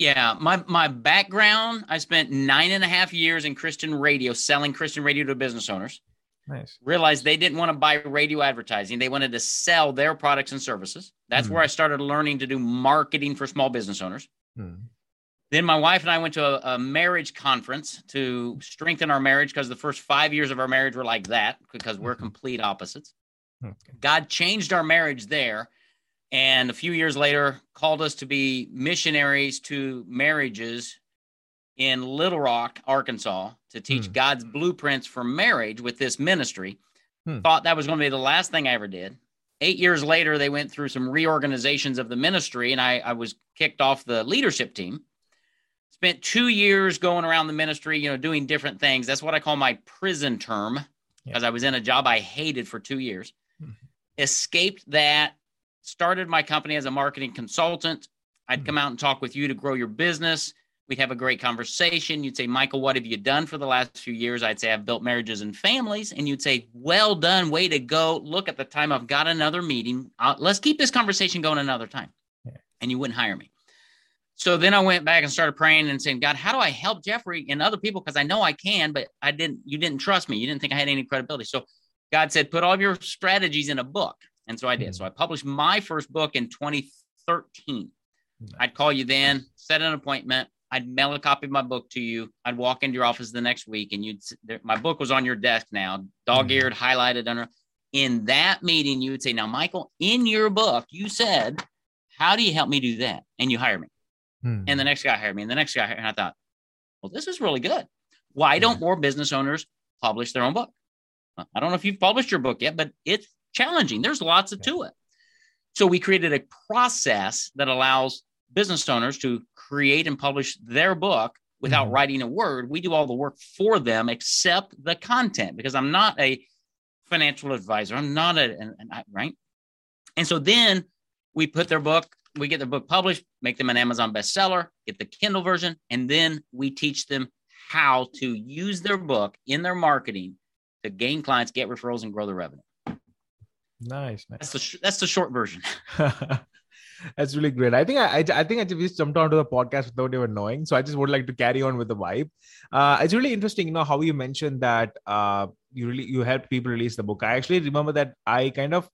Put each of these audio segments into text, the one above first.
Yeah, my my background, I spent nine and a half years in Christian radio, selling Christian radio to business owners. Nice. Realized they didn't want to buy radio advertising; they wanted to sell their products and services. That's mm. where I started learning to do marketing for small business owners. Mm. Then my wife and I went to a, a marriage conference to strengthen our marriage because the first five years of our marriage were like that because we're mm-hmm. complete opposites. Okay. God changed our marriage there and a few years later called us to be missionaries to marriages in Little Rock, Arkansas, to teach hmm. God's blueprints for marriage with this ministry. Hmm. Thought that was going to be the last thing I ever did. Eight years later, they went through some reorganizations of the ministry, and I, I was kicked off the leadership team. Spent two years going around the ministry, you know, doing different things. That's what I call my prison term, because yeah. I was in a job I hated for two years. Hmm. Escaped that started my company as a marketing consultant. I'd come hmm. out and talk with you to grow your business. We'd have a great conversation. You'd say, Michael, what have you done for the last few years? I'd say, I've built marriages and families. And you'd say, well done, way to go. Look at the time, I've got another meeting. Uh, let's keep this conversation going another time. Yeah. And you wouldn't hire me. So then I went back and started praying and saying, God, how do I help Jeffrey and other people? Because I know I can, but I didn't, you didn't trust me. You didn't think I had any credibility. So God said, put all of your strategies in a book. And so I did. So I published my first book in 2013. Nice. I'd call you then, set an appointment. I'd mail a copy of my book to you. I'd walk into your office the next week, and you'd my book was on your desk now, dog-eared, mm-hmm. highlighted under. In that meeting, you would say, "Now, Michael, in your book, you said, how do you help me do that?" And you hire me. Mm-hmm. And the next guy hired me, and the next guy, hired, and I thought, "Well, this is really good. Why don't more business owners publish their own book?" I don't know if you've published your book yet, but it's challenging. There's lots of to it. So we created a process that allows business owners to create and publish their book without mm-hmm. writing a word. We do all the work for them except the content because I'm not a financial advisor. I'm not a an, an, right. And so then we put their book, we get their book published, make them an Amazon bestseller, get the Kindle version, and then we teach them how to use their book in their marketing to gain clients, get referrals, and grow their revenue. Nice, nice. That's the sh- that's the short version. that's really great. I think I, I, I think I just jumped onto the podcast without even knowing. So I just would like to carry on with the vibe. Uh, it's really interesting, you know, how you mentioned that uh, you really you helped people release the book. I actually remember that I kind of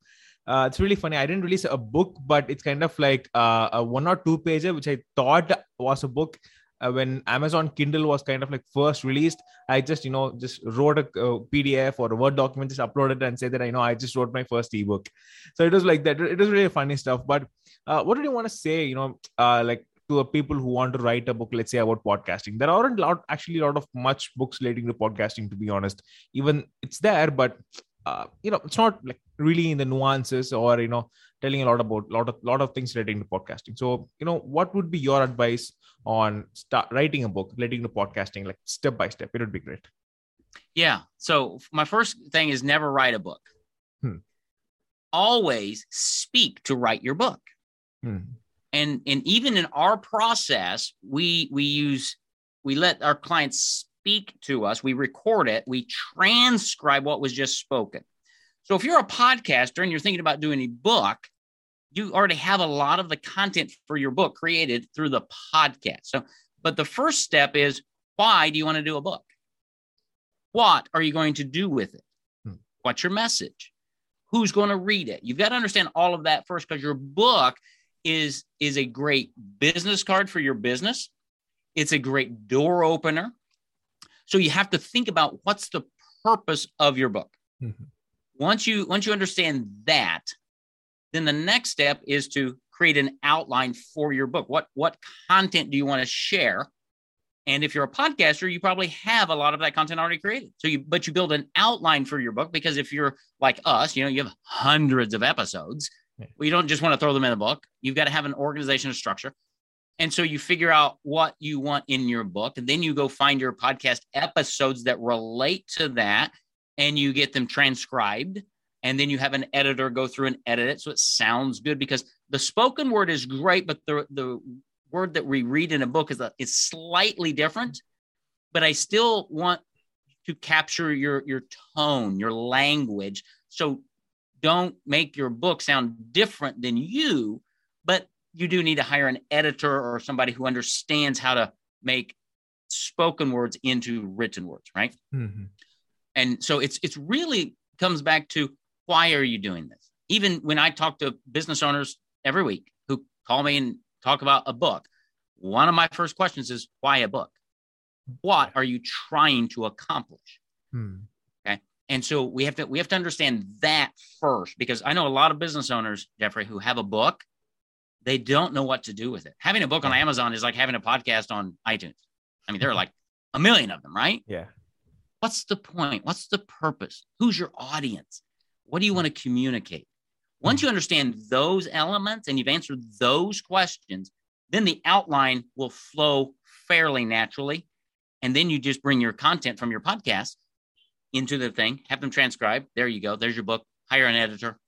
uh, it's really funny. I didn't release a book, but it's kind of like uh, a one or two pager, which I thought was a book uh, when Amazon Kindle was kind of like first released, I just you know just wrote a uh, PDF or a Word document, just uploaded and said that I know I just wrote my first ebook. So it was like that. It was really funny stuff. But uh, what do you want to say? You know, uh, like to the people who want to write a book, let's say about podcasting. There aren't lot actually a lot of much books relating to podcasting, to be honest. Even it's there, but uh, you know, it's not like really in the nuances or you know telling a lot about lot of lot of things relating to podcasting. So, you know, what would be your advice on start writing a book, relating to podcasting, like step by step? It would be great. Yeah. So my first thing is never write a book. Hmm. Always speak to write your book. Hmm. And and even in our process, we we use we let our clients speak to us, we record it, we transcribe what was just spoken. So if you're a podcaster and you're thinking about doing a book, you already have a lot of the content for your book created through the podcast. So, but the first step is why do you want to do a book? What are you going to do with it? Hmm. What's your message? Who's going to read it? You've got to understand all of that first because your book is is a great business card for your business. It's a great door opener. So you have to think about what's the purpose of your book. Mm-hmm. Once you once you understand that, then the next step is to create an outline for your book. What what content do you want to share? And if you're a podcaster, you probably have a lot of that content already created. So you but you build an outline for your book because if you're like us, you know, you have hundreds of episodes. Yeah. Well, you don't just want to throw them in a book. You've got to have an organization of structure. And so you figure out what you want in your book, and then you go find your podcast episodes that relate to that and you get them transcribed and then you have an editor go through and edit it so it sounds good because the spoken word is great but the the word that we read in a book is a, is slightly different but i still want to capture your your tone your language so don't make your book sound different than you but you do need to hire an editor or somebody who understands how to make spoken words into written words, right? Mm-hmm. And so it's it's really comes back to why are you doing this? Even when I talk to business owners every week who call me and talk about a book, one of my first questions is why a book? What are you trying to accomplish? Hmm. Okay. And so we have to we have to understand that first because I know a lot of business owners, Jeffrey, who have a book, they don't know what to do with it. Having a book on Amazon is like having a podcast on iTunes. I mean, there are like a million of them, right? Yeah. What's the point? What's the purpose? Who's your audience? What do you want to communicate? Once you understand those elements and you've answered those questions, then the outline will flow fairly naturally. And then you just bring your content from your podcast into the thing, have them transcribe. There you go. There's your book. Hire an editor,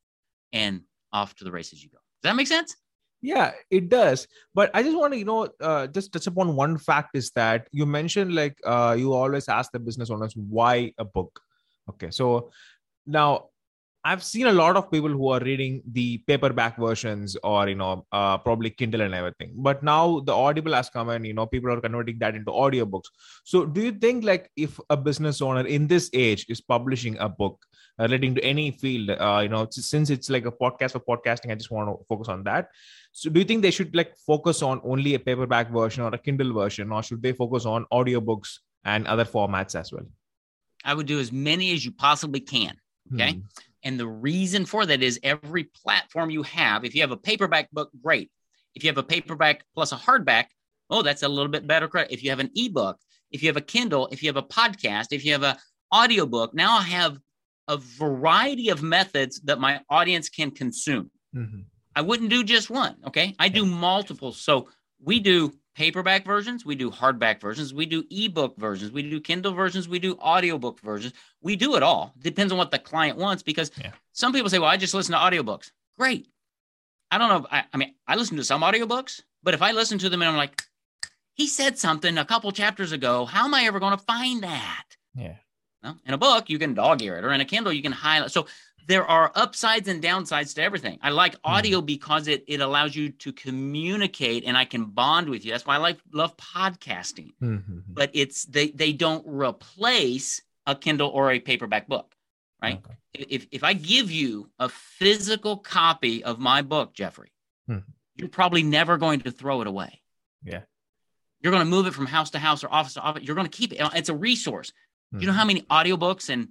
and off to the races you go. Does that make sense? Yeah, it does. But I just want to, you know, uh, just touch upon one fact is that you mentioned like uh, you always ask the business owners why a book. Okay, so now I've seen a lot of people who are reading the paperback versions or you know uh, probably Kindle and everything. But now the Audible has come and you know people are converting that into audiobooks. So do you think like if a business owner in this age is publishing a book relating to any field, uh, you know, since it's like a podcast for podcasting, I just want to focus on that. So do you think they should like focus on only a paperback version or a Kindle version, or should they focus on audiobooks and other formats as well? I would do as many as you possibly can. Okay. Hmm. And the reason for that is every platform you have, if you have a paperback book, great. If you have a paperback plus a hardback, oh, that's a little bit better credit. If you have an ebook, if you have a Kindle, if you have a podcast, if you have a audiobook, now I have a variety of methods that my audience can consume. Mm-hmm. I wouldn't do just one. Okay. I do multiple. So we do paperback versions, we do hardback versions, we do ebook versions, we do Kindle versions, we do audiobook versions. We do it all. Depends on what the client wants because yeah. some people say, well, I just listen to audiobooks. Great. I don't know. If, I, I mean, I listen to some audiobooks, but if I listen to them and I'm like, he said something a couple chapters ago, how am I ever going to find that? Yeah. Well, in a book, you can dog ear it, or in a Kindle, you can highlight. So there are upsides and downsides to everything. I like hmm. audio because it it allows you to communicate and I can bond with you. That's why I like love podcasting. Mm-hmm. But it's they they don't replace a Kindle or a paperback book, right? Okay. If if I give you a physical copy of my book, Jeffrey, mm. you're probably never going to throw it away. Yeah. You're going to move it from house to house or office to office. You're going to keep it. It's a resource. Mm. You know how many audiobooks and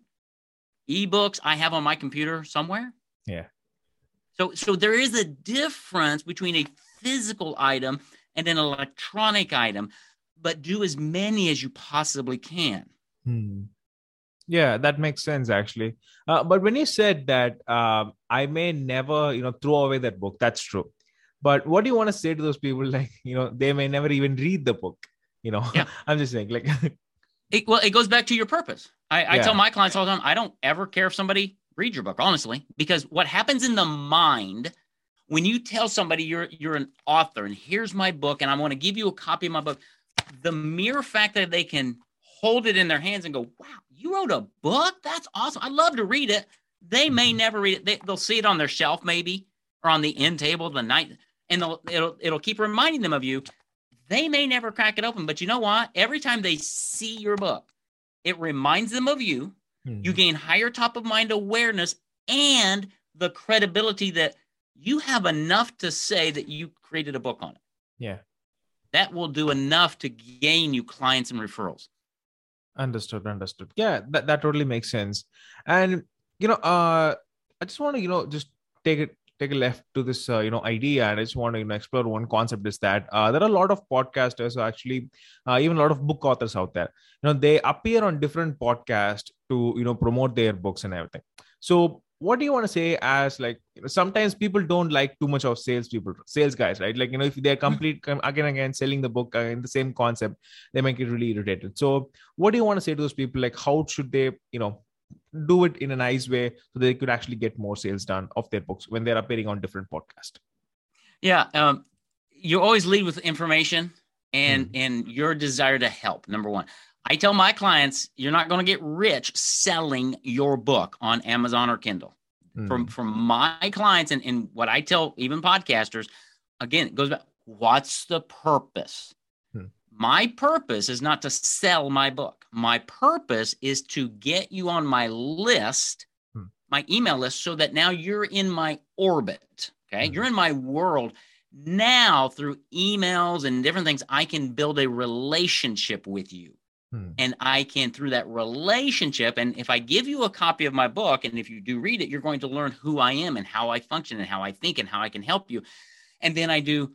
ebooks I have on my computer somewhere. Yeah. So so there is a difference between a physical item and an electronic item, but do as many as you possibly can. Hmm. Yeah, that makes sense actually. Uh, but when you said that um, I may never, you know, throw away that book, that's true. But what do you want to say to those people? Like, you know, they may never even read the book. You know, yeah. I'm just saying, like, it, well, it goes back to your purpose. I, I tell my clients all the time, I don't ever care if somebody reads your book, honestly, because what happens in the mind when you tell somebody you're you're an author and here's my book and I want to give you a copy of my book, the mere fact that they can hold it in their hands and go, "Wow, you wrote a book? That's awesome! I love to read it." They may mm-hmm. never read it. They, they'll see it on their shelf, maybe, or on the end table the night, and they'll, it'll it'll keep reminding them of you. They may never crack it open, but you know what? Every time they see your book, it reminds them of you. Hmm. You gain higher top of mind awareness and the credibility that you have enough to say that you created a book on it. Yeah. That will do enough to gain you clients and referrals. Understood. Understood. Yeah, that, that totally makes sense. And, you know, uh, I just want to, you know, just take it take a left to this uh, you know idea and i just want to you know explore one concept is that uh, there are a lot of podcasters actually uh, even a lot of book authors out there. You know they appear on different podcasts to you know promote their books and everything. So what do you want to say as like you know, sometimes people don't like too much of sales people sales guys right? Like you know if they're hmm. complete again again selling the book uh, in the same concept they make it really irritated. So what do you want to say to those people? Like how should they you know do it in a nice way so they could actually get more sales done of their books when they're appearing on different podcasts yeah um, you always lead with information and mm. and your desire to help number one i tell my clients you're not going to get rich selling your book on amazon or kindle mm. from from my clients and, and what i tell even podcasters again, it goes back. What's the purpose? My purpose is not to sell my book. My purpose is to get you on my list, hmm. my email list, so that now you're in my orbit. Okay. Hmm. You're in my world. Now, through emails and different things, I can build a relationship with you. Hmm. And I can, through that relationship, and if I give you a copy of my book, and if you do read it, you're going to learn who I am and how I function and how I think and how I can help you. And then I do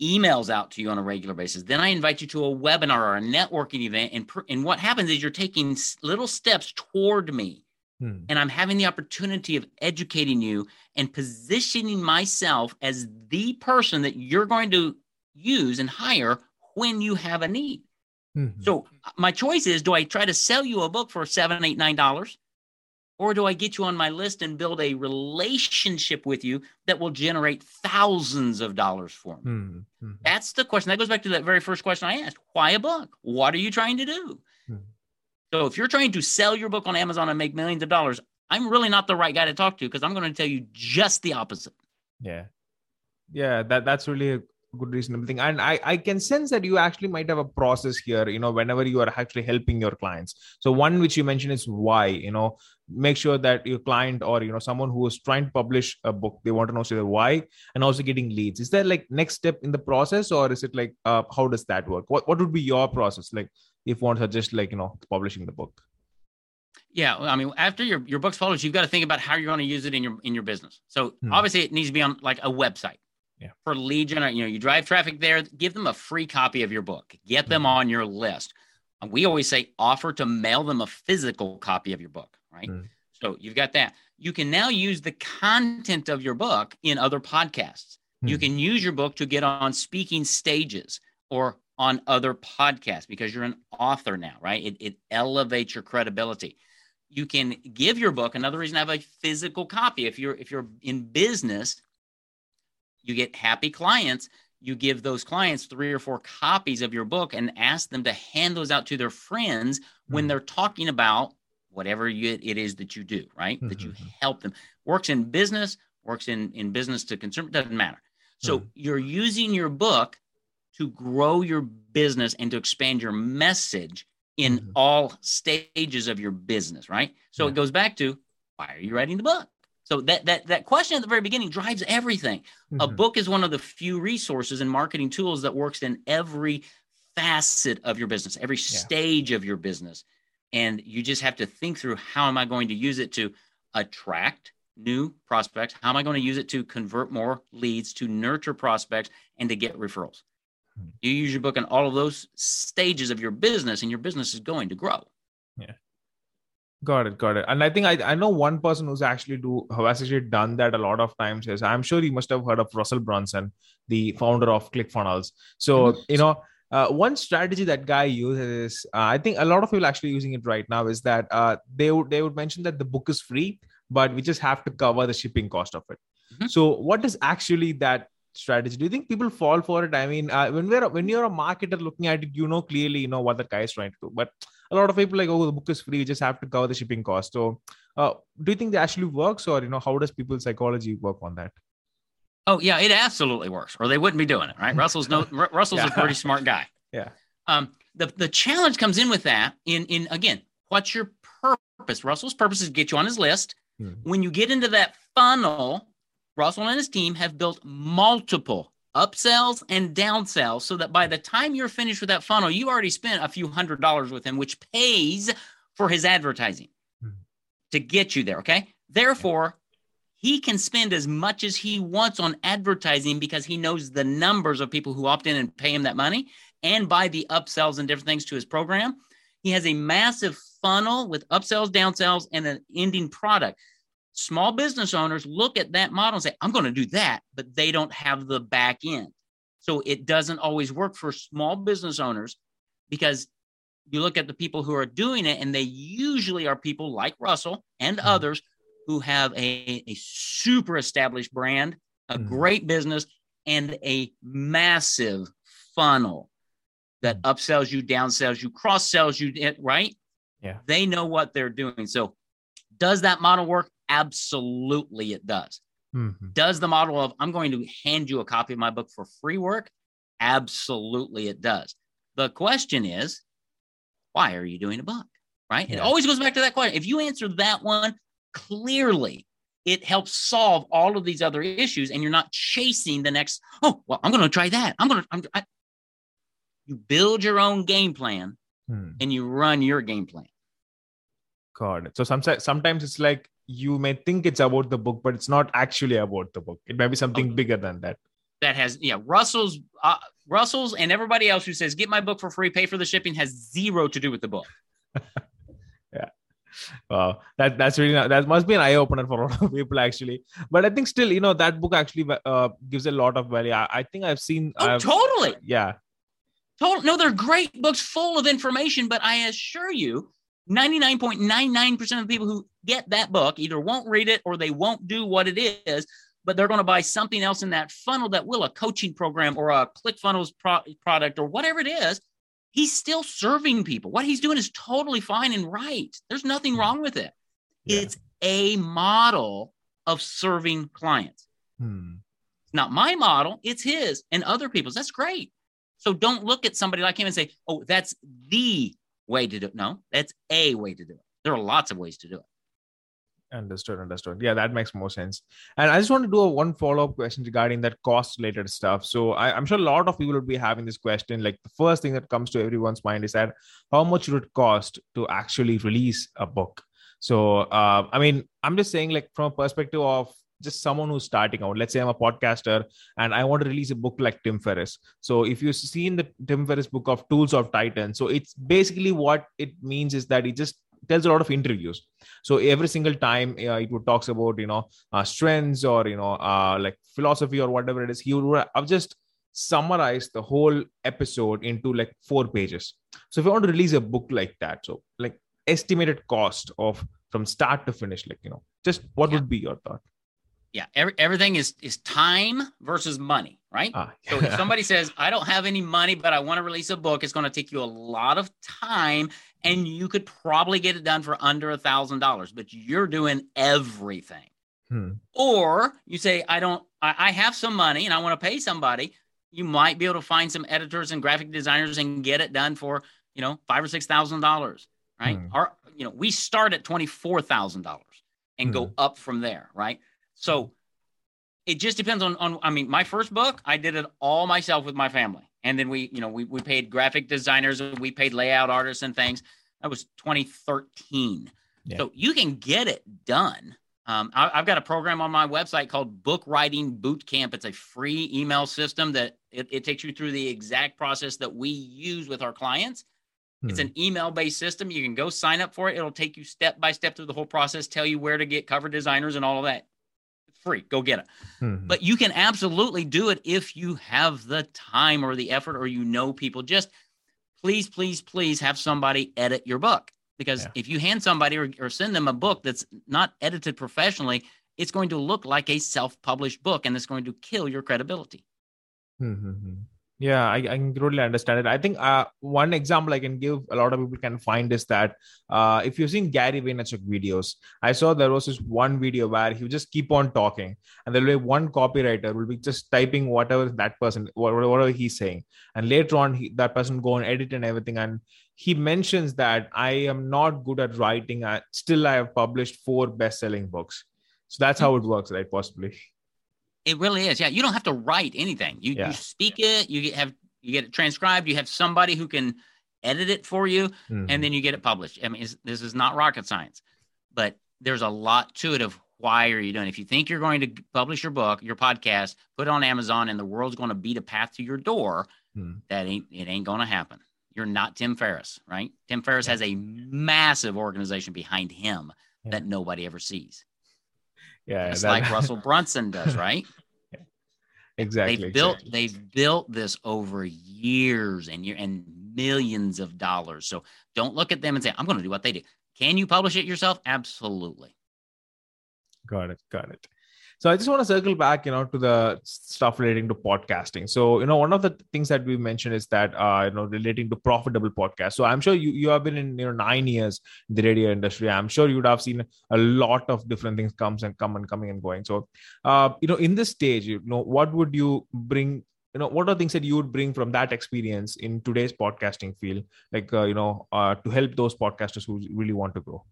emails out to you on a regular basis. Then I invite you to a webinar or a networking event. And, and what happens is you're taking little steps toward me. Hmm. And I'm having the opportunity of educating you and positioning myself as the person that you're going to use and hire when you have a need. Mm-hmm. So uh, my choice is: do I try to sell you a book for seven, eight, nine dollars, or do I get you on my list and build a relationship with you that will generate thousands of dollars for me? Mm-hmm. That's the question. That goes back to that very first question I asked: Why a book? What are you trying to do? Mm-hmm. So if you're trying to sell your book on Amazon and make millions of dollars, I'm really not the right guy to talk to because I'm going to tell you just the opposite. Yeah, yeah, that that's really a good reasonable thing and i i can sense that you actually might have a process here you know whenever you are actually helping your clients. So one which you mentioned is why you know make sure that your client or you know someone who is trying to publish a book they want to know the why and also getting leads. Is there like next step in the process or is it like uh, how does that work? What, what would be your process like if one suggest like you know publishing the book? Yeah, I mean, after your, your book's published, you've got to think about how you're going to use it in your in your business. So hmm. obviously, it needs to be on like a website yeah. for lead gen. You know, you drive traffic there, give them a free copy of your book, get them mm-hmm. on your list. We always say offer to mail them a physical copy of your book, right? Mm. So you've got that. You can now use the content of your book in other podcasts. Mm. You can use your book to get on speaking stages or on other podcasts because you're an author now, right? It, it elevates your credibility. You can give your book. Another reason I have a physical copy. If you're if you're in business, you get happy clients you give those clients three or four copies of your book and ask them to hand those out to their friends mm-hmm. when they're talking about whatever you, it is that you do right mm-hmm. that you mm-hmm. help them works in business works in in business to consumer doesn't matter so mm-hmm. you're using your book to grow your business and to expand your message in mm-hmm. all stages of your business right so yeah. it goes back to why are you writing the book so that that that question at the very beginning drives everything. Mm-hmm. A book is one of the few resources and marketing tools that works in every facet of your business, every yeah. stage of your business. And you just have to think through how am I going to use it to attract new prospects? How am I going to use it to convert more leads, to nurture prospects, and to get referrals? Mm-hmm. You use your book in all of those stages of your business, and your business is going to grow. Yeah. Got it, got it. And I think I, I know one person who's actually do who has actually done that a lot of times is I'm sure you must have heard of Russell Brunson, the founder of ClickFunnels. So mm-hmm. you know, uh, one strategy that guy uses, uh, I think a lot of people actually using it right now, is that uh, they would they would mention that the book is free, but we just have to cover the shipping cost of it. Mm-hmm. So what is actually that strategy? Do you think people fall for it? I mean, uh, when we're when you're a marketer looking at it, you know clearly you know what the guy is trying to do, but a lot of people like, oh, the book is free, you just have to cover the shipping cost. So, uh, do you think that actually works, or you know, how does people's psychology work on that? Oh yeah, it absolutely works, or they wouldn't be doing it, right? Russell's no, Russell's yeah. a pretty smart guy. Yeah. Um, the the challenge comes in with that. In in again, what's your purpose? Russell's purpose is to get you on his list. Hmm. When you get into that funnel, Russell and his team have built multiple upsells and downsells so that by the time you're finished with that funnel, you already spent a few hundred dollars with him, which pays for his advertising mm-hmm. to get you there. Okay. Therefore, he can spend as much as he wants on advertising because he knows the numbers of people who opt in and pay him that money and buy the upsells and different things to his program. He has a massive funnel with upsells, downsells, and an ending product small business owners look at that model and say, I'm going to do that, but they don't have the back end. So it doesn't always work for small business owners because you look at the people who are doing it, and they usually are people like Russell and mm-hmm. others who have a, a super established brand, a mm-hmm. great business, and a massive funnel that mm-hmm. upsells you, downsells you, cross sells you, right? Yeah. They know what they're doing. So, does that model work? Absolutely, it does. Mm-hmm. Does the model of I'm going to hand you a copy of my book for free work? Absolutely, it does. The question is, why are you doing a book? Right? Yeah. It always goes back to that question. If you answer that one clearly, it helps solve all of these other issues, and you're not chasing the next. Oh, well, I'm going to try that. I'm going to. I'm, I, you build your own game plan, hmm. and you run your game plan. Got it. So sometimes, sometimes it's like you may think it's about the book, but it's not actually about the book. It might be something bigger than that. That has, yeah, Russell's, uh, Russell's, and everybody else who says get my book for free, pay for the shipping has zero to do with the book. yeah. Wow, that that's really that must be an eye opener for a lot of people actually. But I think still, you know, that book actually uh, gives a lot of value. I, I think I've seen. Oh, I've, totally. Yeah. Total. No, they're great books full of information, but I assure you, 99.99% of the people who get that book either won't read it or they won't do what it is, but they're going to buy something else in that funnel that will a coaching program or a ClickFunnels pro- product or whatever it is. He's still serving people. What he's doing is totally fine and right. There's nothing hmm. wrong with it. Yeah. It's a model of serving clients. Hmm. It's not my model, it's his and other people's. That's great. So don't look at somebody like him and say, oh, that's the way to do it. No, that's a way to do it. There are lots of ways to do it. Understood, understood. Yeah, that makes more sense. And I just want to do a one follow up question regarding that cost related stuff. So I, am sure a lot of people would be having this question. Like the first thing that comes to everyone's mind is that how much would it cost to actually release a book? So uh, I mean, I'm just saying, like from a perspective of just someone who's starting out. Let's say I'm a podcaster and I want to release a book like Tim Ferriss. So if you've seen the Tim Ferriss book of Tools of Titan, so it's basically what it means is that it just tells a lot of interviews. So every single time uh, it would talks about you know uh, strengths or you know uh, like philosophy or whatever it is, he would i've just summarized the whole episode into like four pages. So if you want to release a book like that, so like estimated cost of from start to finish, like you know, just what yeah. would be your thought? Yeah every, everything is is time versus money right ah, yeah. so if somebody says i don't have any money but i want to release a book it's going to take you a lot of time and you could probably get it done for under a thousand dollars but you're doing everything hmm. or you say i don't I, I have some money and i want to pay somebody you might be able to find some editors and graphic designers and get it done for you know five or six thousand dollars right hmm. our you know we start at twenty four thousand dollars and hmm. go up from there right so it just depends on, on I mean, my first book, I did it all myself with my family. And then we, you know, we, we paid graphic designers, we paid layout artists and things. That was 2013. Yeah. So you can get it done. Um, I, have got a program on my website called Book Writing Boot Camp. It's a free email system that it, it takes you through the exact process that we use with our clients. Hmm. It's an email based system. You can go sign up for it. It'll take you step by step through the whole process, tell you where to get cover designers and all of that free. Go get it. Mm-hmm. But you can absolutely do it if you have the time or the effort or you know people. Just please, please, please have somebody edit your book. Because yeah. if you hand somebody or, or send them a book that's not edited professionally, it's going to look like a self published book and it's going to kill your credibility. Mm-hmm. Yeah, I, I can totally understand it. I think uh, one example I can give a lot of people can find is that uh, if you've seen Gary Vaynerchuk videos, I saw there was this one video where he would just keep on talking, and there'll be one copywriter will be just typing whatever that person, whatever he's saying, and later on he, that person go and edit and everything, and he mentions that I am not good at writing. I, still, I have published four best-selling books. So that's how it works, right? Possibly. It really is. Yeah, you don't have to write anything. You yeah. you speak it. You get, have you get it transcribed. You have somebody who can edit it for you, mm-hmm. and then you get it published. I mean, this is not rocket science, but there's a lot to it of why are you doing? It? If you think you're going to publish your book, your podcast, put it on Amazon, and the world's going to beat a path to your door, mm. that ain't it ain't going to happen. You're not Tim Ferriss, right? Tim Ferriss yeah. has a massive organization behind him yeah. that nobody ever sees. Yeah, it's that... like Russell Brunson does, right? yeah. Exactly. They've built exactly. they've built this over years and year and millions of dollars. So don't look at them and say, I'm going to do what they do. Can you publish it yourself? Absolutely. Got it. Got it. So I just want to circle back, you know, to the stuff relating to podcasting. So, you know, one of the things that we mentioned is that, uh, you know, relating to profitable podcasts. So I'm sure you you have been in you know nine years in the radio industry. I'm sure you would have seen a lot of different things comes and come and coming and going. So, uh, you know, in this stage, you know, what would you bring you know what are things that you would bring from that experience in today's podcasting field like uh, you know uh, to help those podcasters who really want to grow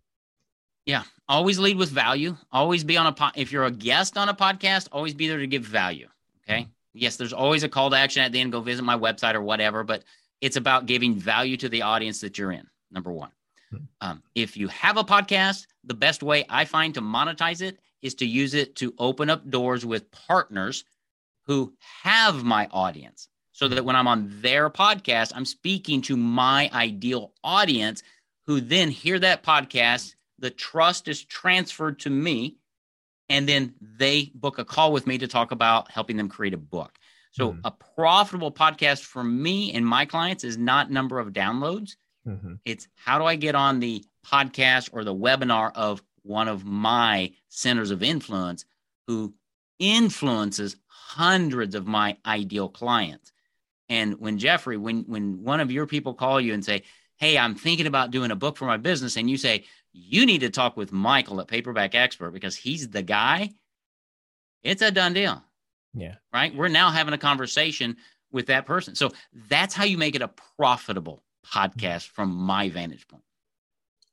yeah always lead with value always be on a po- if you're a guest on a podcast always be there to give value okay mm-hmm. yes there's always a call to action at the end go visit my website or whatever but it's about giving value to the audience that you're in number one mm-hmm. um, if you have a podcast the best way i find to monetize it is to use it to open up doors with partners who have my audience so that when I'm on their podcast, I'm speaking to my ideal audience who then hear that podcast. The trust is transferred to me, and then they book a call with me to talk about helping them create a book. So, mm-hmm. a profitable podcast for me and my clients is not number of downloads. Mm-hmm. It's how do I get on the podcast or the webinar of one of my centers of influence who influences hundreds of my ideal clients. And when Jeffrey, when when one of your people call you and say, "Hey, I'm thinking about doing a book for my business," and you say, "You need to talk with Michael at Paperback Expert because he's the guy," it's a done deal. Yeah. Right. We're now having a conversation with that person. So that's how you make it a profitable podcast from my vantage point.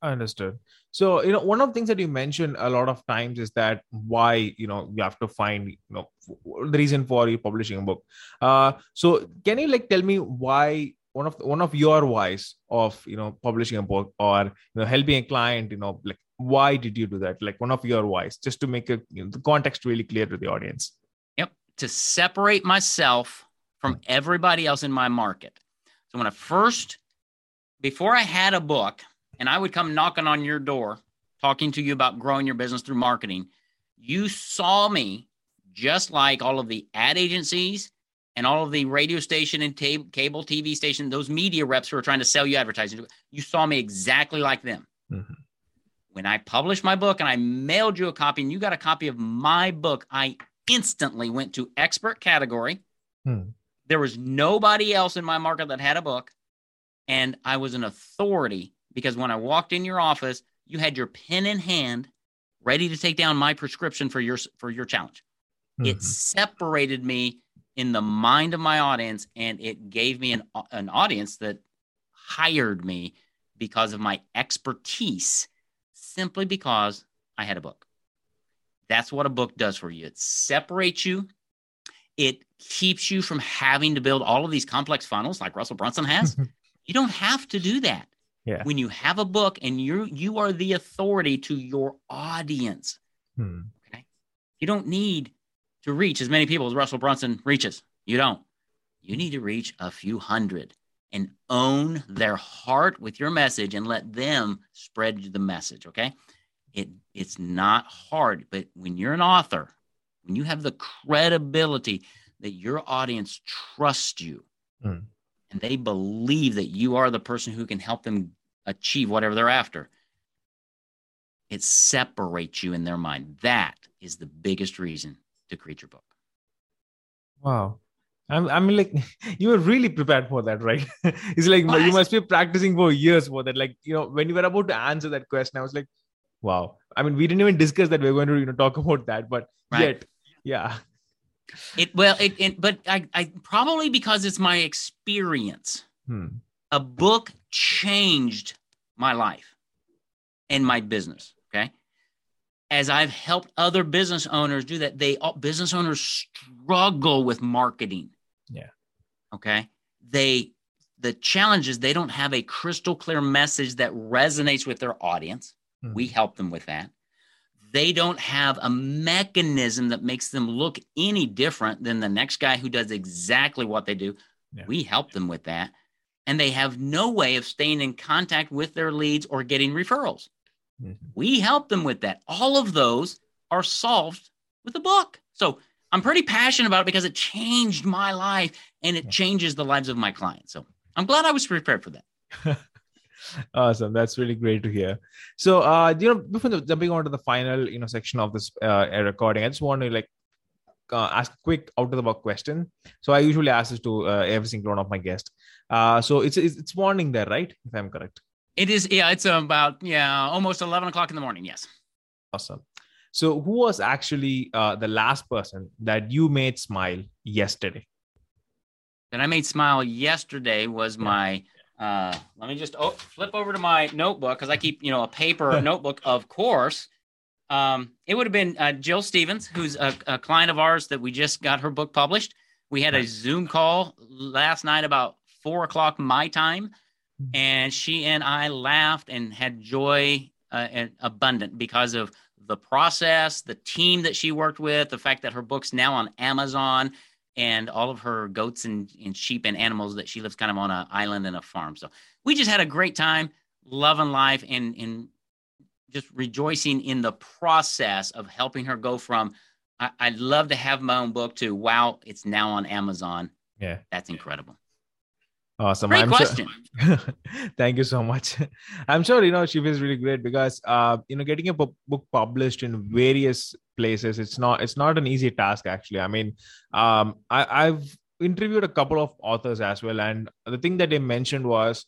I understood. So, you know, one of the things that you mentioned a lot of times is that why, you know, you have to find, you know, the reason for you publishing a book. Uh, so can you like tell me why one of one of your whys of, you know, publishing a book or, you know, helping a client, you know, like why did you do that? Like one of your whys, just to make a, you know, the context really clear to the audience. Yep. To separate myself from mm. everybody else in my market. So when I first, before I had a book, and I would come knocking on your door talking to you about growing your business through marketing, you saw me just like all of the ad agencies and all of the radio station and tab- cable TV station, those media reps who are trying to sell you advertising. You saw me exactly like them. Mm-hmm. When I published my book and I mailed you a copy and you got a copy of my book, I instantly went to expert category. Hmm. There was nobody else in my market that had a book. And I was an authority because when I walked in your office, you had your pen in hand, ready to take down my prescription for your for your challenge. Mm-hmm. It separated me in the mind of my audience, and it gave me an an audience that hired me because of my expertise, simply because I had a book. That's what a book does for you. It separates you. It keeps you from having to build all of these complex funnels like Russell Brunson has. you don't have to do that. Yeah. When you have a book and you you are the authority to your audience. Hmm. Okay. You don't need to reach as many people as Russell Brunson reaches. You don't. You need to reach a few hundred and own their heart with your message and let them spread the message. Okay. It it's not hard, but when you're an author, when you have the credibility that your audience trusts you, mm and they believe that you are the person who can help them achieve whatever they're after, it separates you in their mind. That is the biggest reason to create your book. Wow. I'm, I mean, like, you were really prepared for that, right? it's like well, you must be practicing for years for that. Like, you know, when you were about to answer that question, I was like, wow. I mean, we didn't even discuss that we are going to, you know, talk about that, but right. yet, yeah. It well, it, it but I, I probably because it's my experience. Hmm. A book changed my life and my business. Okay, as I've helped other business owners do that, they all, business owners struggle with marketing. Yeah. Okay. They the challenge is they don't have a crystal clear message that resonates with their audience. Hmm. We help them with that they don't have a mechanism that makes them look any different than the next guy who does exactly what they do. Yeah. We help them with that. And they have no way of staying in contact with their leads or getting referrals. Mm-hmm. We help them with that. All of those are solved with a book. So I'm pretty passionate about it because it changed my life and it yeah. changes the lives of my clients. So I'm glad I was prepared for that. awesome. That's really great to hear. So, uh, you know, before jumping on to the final, you know, section of this uh, recording, I just want to like uh, ask a quick out of the box question. So I usually ask this to uh, every single one of my guests. Uh, so it's, it's it's morning there, right? If I'm correct. It is. Yeah, it's about yeah, almost eleven o'clock in the morning. Yes. Awesome. So who was actually uh, the last person that you made smile yesterday? That I made smile yesterday was my. Uh, let me just oh, flip over to my notebook because I keep you know a paper notebook, of course. Um, it would have been uh, Jill Stevens, who's a, a, client of ours that we just got her book published. We had a Zoom call last night about four o'clock my time. And she and I laughed and had joy uh, and abundant because of the process, the team that she worked with, the fact that her book's now on Amazon, and all of her goats and, and sheep and animals that she lives kind of on an island and a farm. So we just had a great time, loving life, and and just rejoicing in the process of helping her go from I, would love to have my own book to wow, it's now on Amazon. Yeah. That's incredible. Awesome. Great I'm question. Sure... Thank you so much. I'm sure you know she feels really great because uh you know getting a book published in various places it's not it's not an easy task actually. I mean um I, I've interviewed a couple of authors as well and the thing that they mentioned was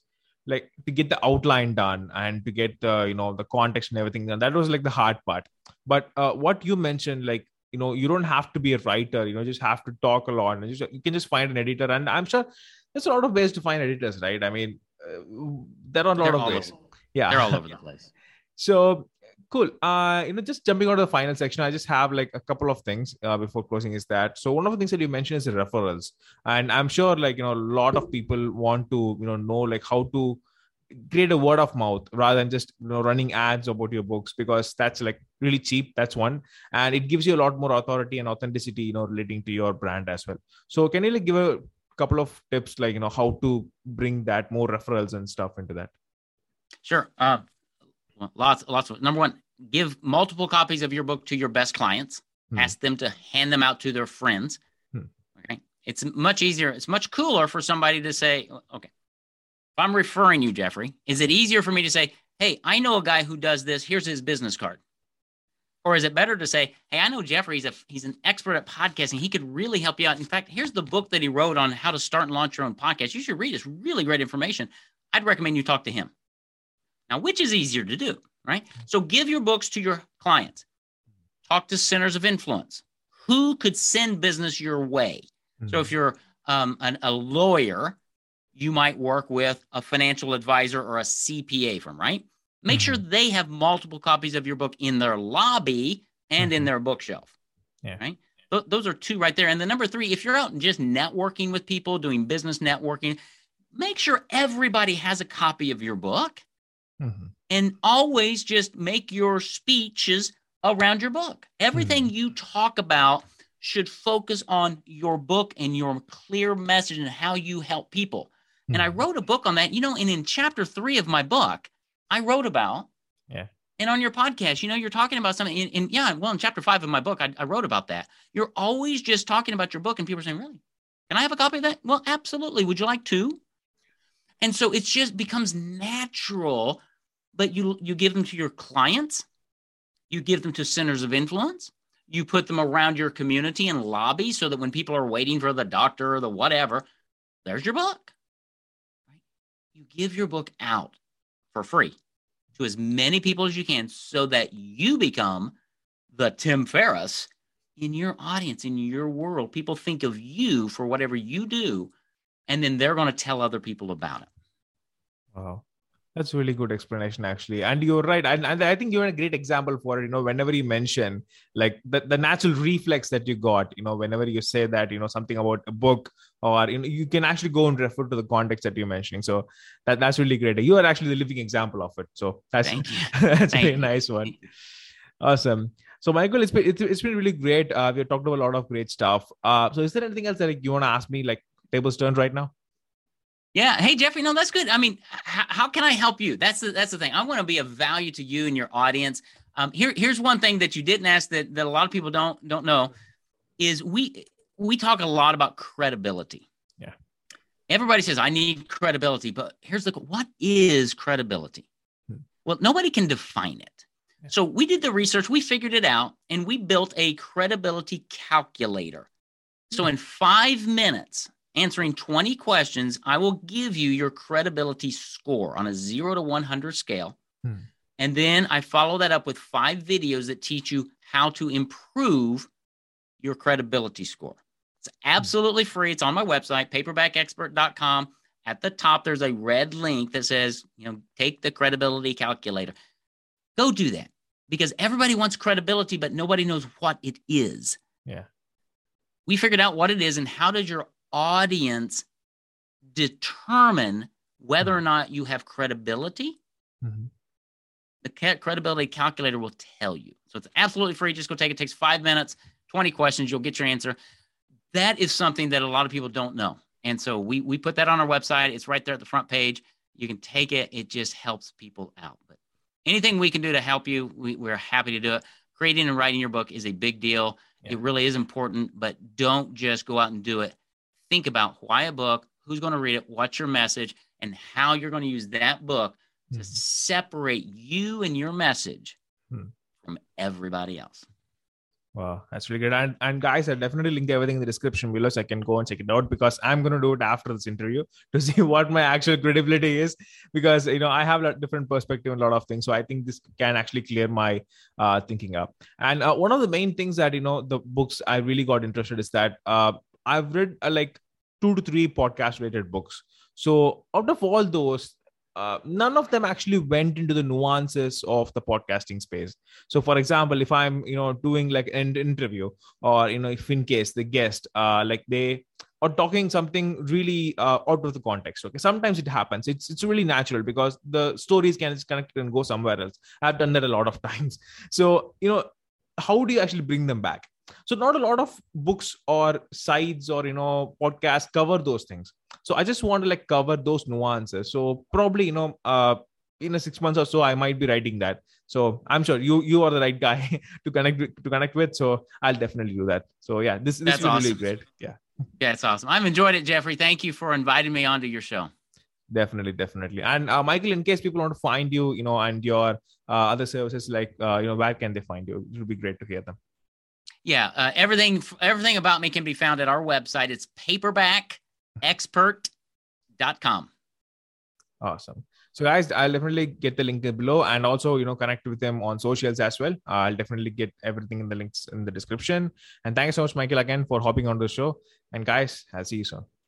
like to get the outline done and to get the you know the context and everything and that was like the hard part but uh, what you mentioned like you know you don't have to be a writer you know just have to talk a lot and just, you can just find an editor and i'm sure there's a lot of ways to find editors right? I mean uh, there are a lot they're of ways. over, yeah. They're all over the place. So cool. Uh you know just jumping on to the final section i just have like a couple of things uh, before closing is that so one of the things that you mentioned is referrals. And i'm sure like you know a lot of people want to you know know like how to create a word of mouth rather than just you know running ads about your books because that's like really cheap that's one. And it gives you a lot more authority and authenticity you know relating to your brand as well. So can you like give a couple of tips like you know how to bring that more referrals and stuff into that. Sure. Uh, lots lots of number one give multiple copies of your book to your best clients. Hmm. ask them to hand them out to their friends. Hmm. okay. It's much easier it's much cooler for somebody to say okay if i'm referring you jeffrey is it easier for me to say hey i know a guy who does this. Here's his business card or is it better to say hey i know jeffrey he's, a, he's an expert at podcasting he could really help you out in fact here's the book that he wrote on how to start and launch your own podcast you should read it's really great information i'd recommend you talk to him now, which is easier to do, right? So give your books to your clients. Talk to centers of influence. Who could send business your way? Mm-hmm. So if you're um, an, a lawyer, you might work with a financial advisor or a CPA firm, right? Make mm-hmm. sure they have multiple copies of your book in their lobby and mm-hmm. in their bookshelf. Yeah. Right. Th- those are two right there. And the number three, if you're out and just networking with people, doing business networking, make sure everybody has a copy of your book Mm-hmm. And always just make your speeches around your book. Everything mm-hmm. you talk about should focus on your book and your clear message and how you help people. And I mm-hmm. wrote a book on that. You know, and in chapter three of my book, I wrote about. Yeah. And on your podcast, you know, you're talking about something. And, yeah, well, in chapter five of my book, I, I wrote about that. You're always just talking about your book, and people are saying, "Really? Can I have a copy of that?" Well, absolutely. Would you like to? And so it just becomes natural, but you you give them to your clients, you give them to centers of influence, you put them around your community and lobby so that when people are waiting for the doctor or the whatever, there's your book. Right? You give your book out for free to as many people as you can so that you become the Tim Ferriss in your audience, in your world. People think of you for whatever you do, and then they're going to tell other people about it. Wow. That's really good explanation, actually. And you're right. And, and I think you're a great example for it. You know, whenever you mention like the, the natural reflex that you got, you know, whenever you say that, you know, something about a book or, you know, you can actually go and refer to the context that you're mentioning. So that, that's really great. You are actually the living example of it. So that's, that's a very nice one. Awesome. So, Michael, it's been, it's been really great. Uh, we've talked about a lot of great stuff. Uh, so, is there anything else that like, you want to ask me, like tables turned right now? Yeah. Hey, Jeffrey. No, that's good. I mean, h- how can I help you? That's the, that's the thing. I want to be of value to you and your audience. Um, here, here's one thing that you didn't ask that, that a lot of people don't don't know is we we talk a lot about credibility. Yeah. everybody says I need credibility, but here's the what is credibility? Hmm. Well, nobody can define it. So we did the research, we figured it out, and we built a credibility calculator. So hmm. in five minutes, answering 20 questions, I will give you your credibility score on a zero to 100 scale. Hmm. And then I follow that up with five videos that teach you how to improve your credibility score. It's hmm. absolutely free. It's on my website, paperbackexpert.com. At the top, there's a red link that says, you know, take the credibility calculator. Go do that because everybody wants credibility, but nobody knows what it is. Yeah. We figured out what it is and how does your audience determine whether mm-hmm. or not you have credibility. Mm-hmm. The credibility calculator will tell you. So it's absolutely free. Just go take it. it takes five minutes, 20 questions. You'll get your answer. That is something that a lot of people don't know. And so we, we put that on our website. It's right there at the front page. You can take it. It just helps people out. But anything we can do to help you, we, we're happy to do it. Creating and writing your book is a big deal. Yeah. It really is important, but don't just go out and do it. Think about why a book, who's going to read it, what's your message, and how you're going to use that book to hmm. separate you and your message hmm. from everybody else. Wow, that's really good. And and guys, I definitely link everything in the description below so I can go and check it out because I'm gonna do it after this interview to see what my actual credibility is. Because you know, I have a different perspective on a lot of things. So I think this can actually clear my uh, thinking up. And uh, one of the main things that you know the books I really got interested is that uh, I've read uh, like two to three podcast related books. So out of all those, uh, none of them actually went into the nuances of the podcasting space. So for example if i'm you know doing like an interview or you know if in case the guest uh like they are talking something really uh, out of the context okay? Sometimes it happens. It's it's really natural because the stories can connect and go somewhere else. I've done that a lot of times. So you know how do you actually bring them back so not a lot of books or sites or you know podcasts cover those things. So i just want to like cover those nuances. So probably you know uh in a six months or so i might be writing that. So i'm sure you you are the right guy to connect to connect with. So i'll definitely do that. So yeah this, this is awesome. really great. Yeah. Yeah it's awesome. I've enjoyed it jeffrey. Thank you for inviting me onto your show. Definitely definitely. And uh, michael in case people want to find you you know and your uh, other services like uh, you know where can they find you? It would be great to hear them yeah, uh, everything everything about me can be found at our website. It's paperbackexpert.com. Awesome. So guys, I'll definitely get the link below and also, you know, connect with them on socials as well. I'll definitely get everything in the links in the description. And thanks so much, Michael, again for hopping on the show. And guys, I'll see you soon.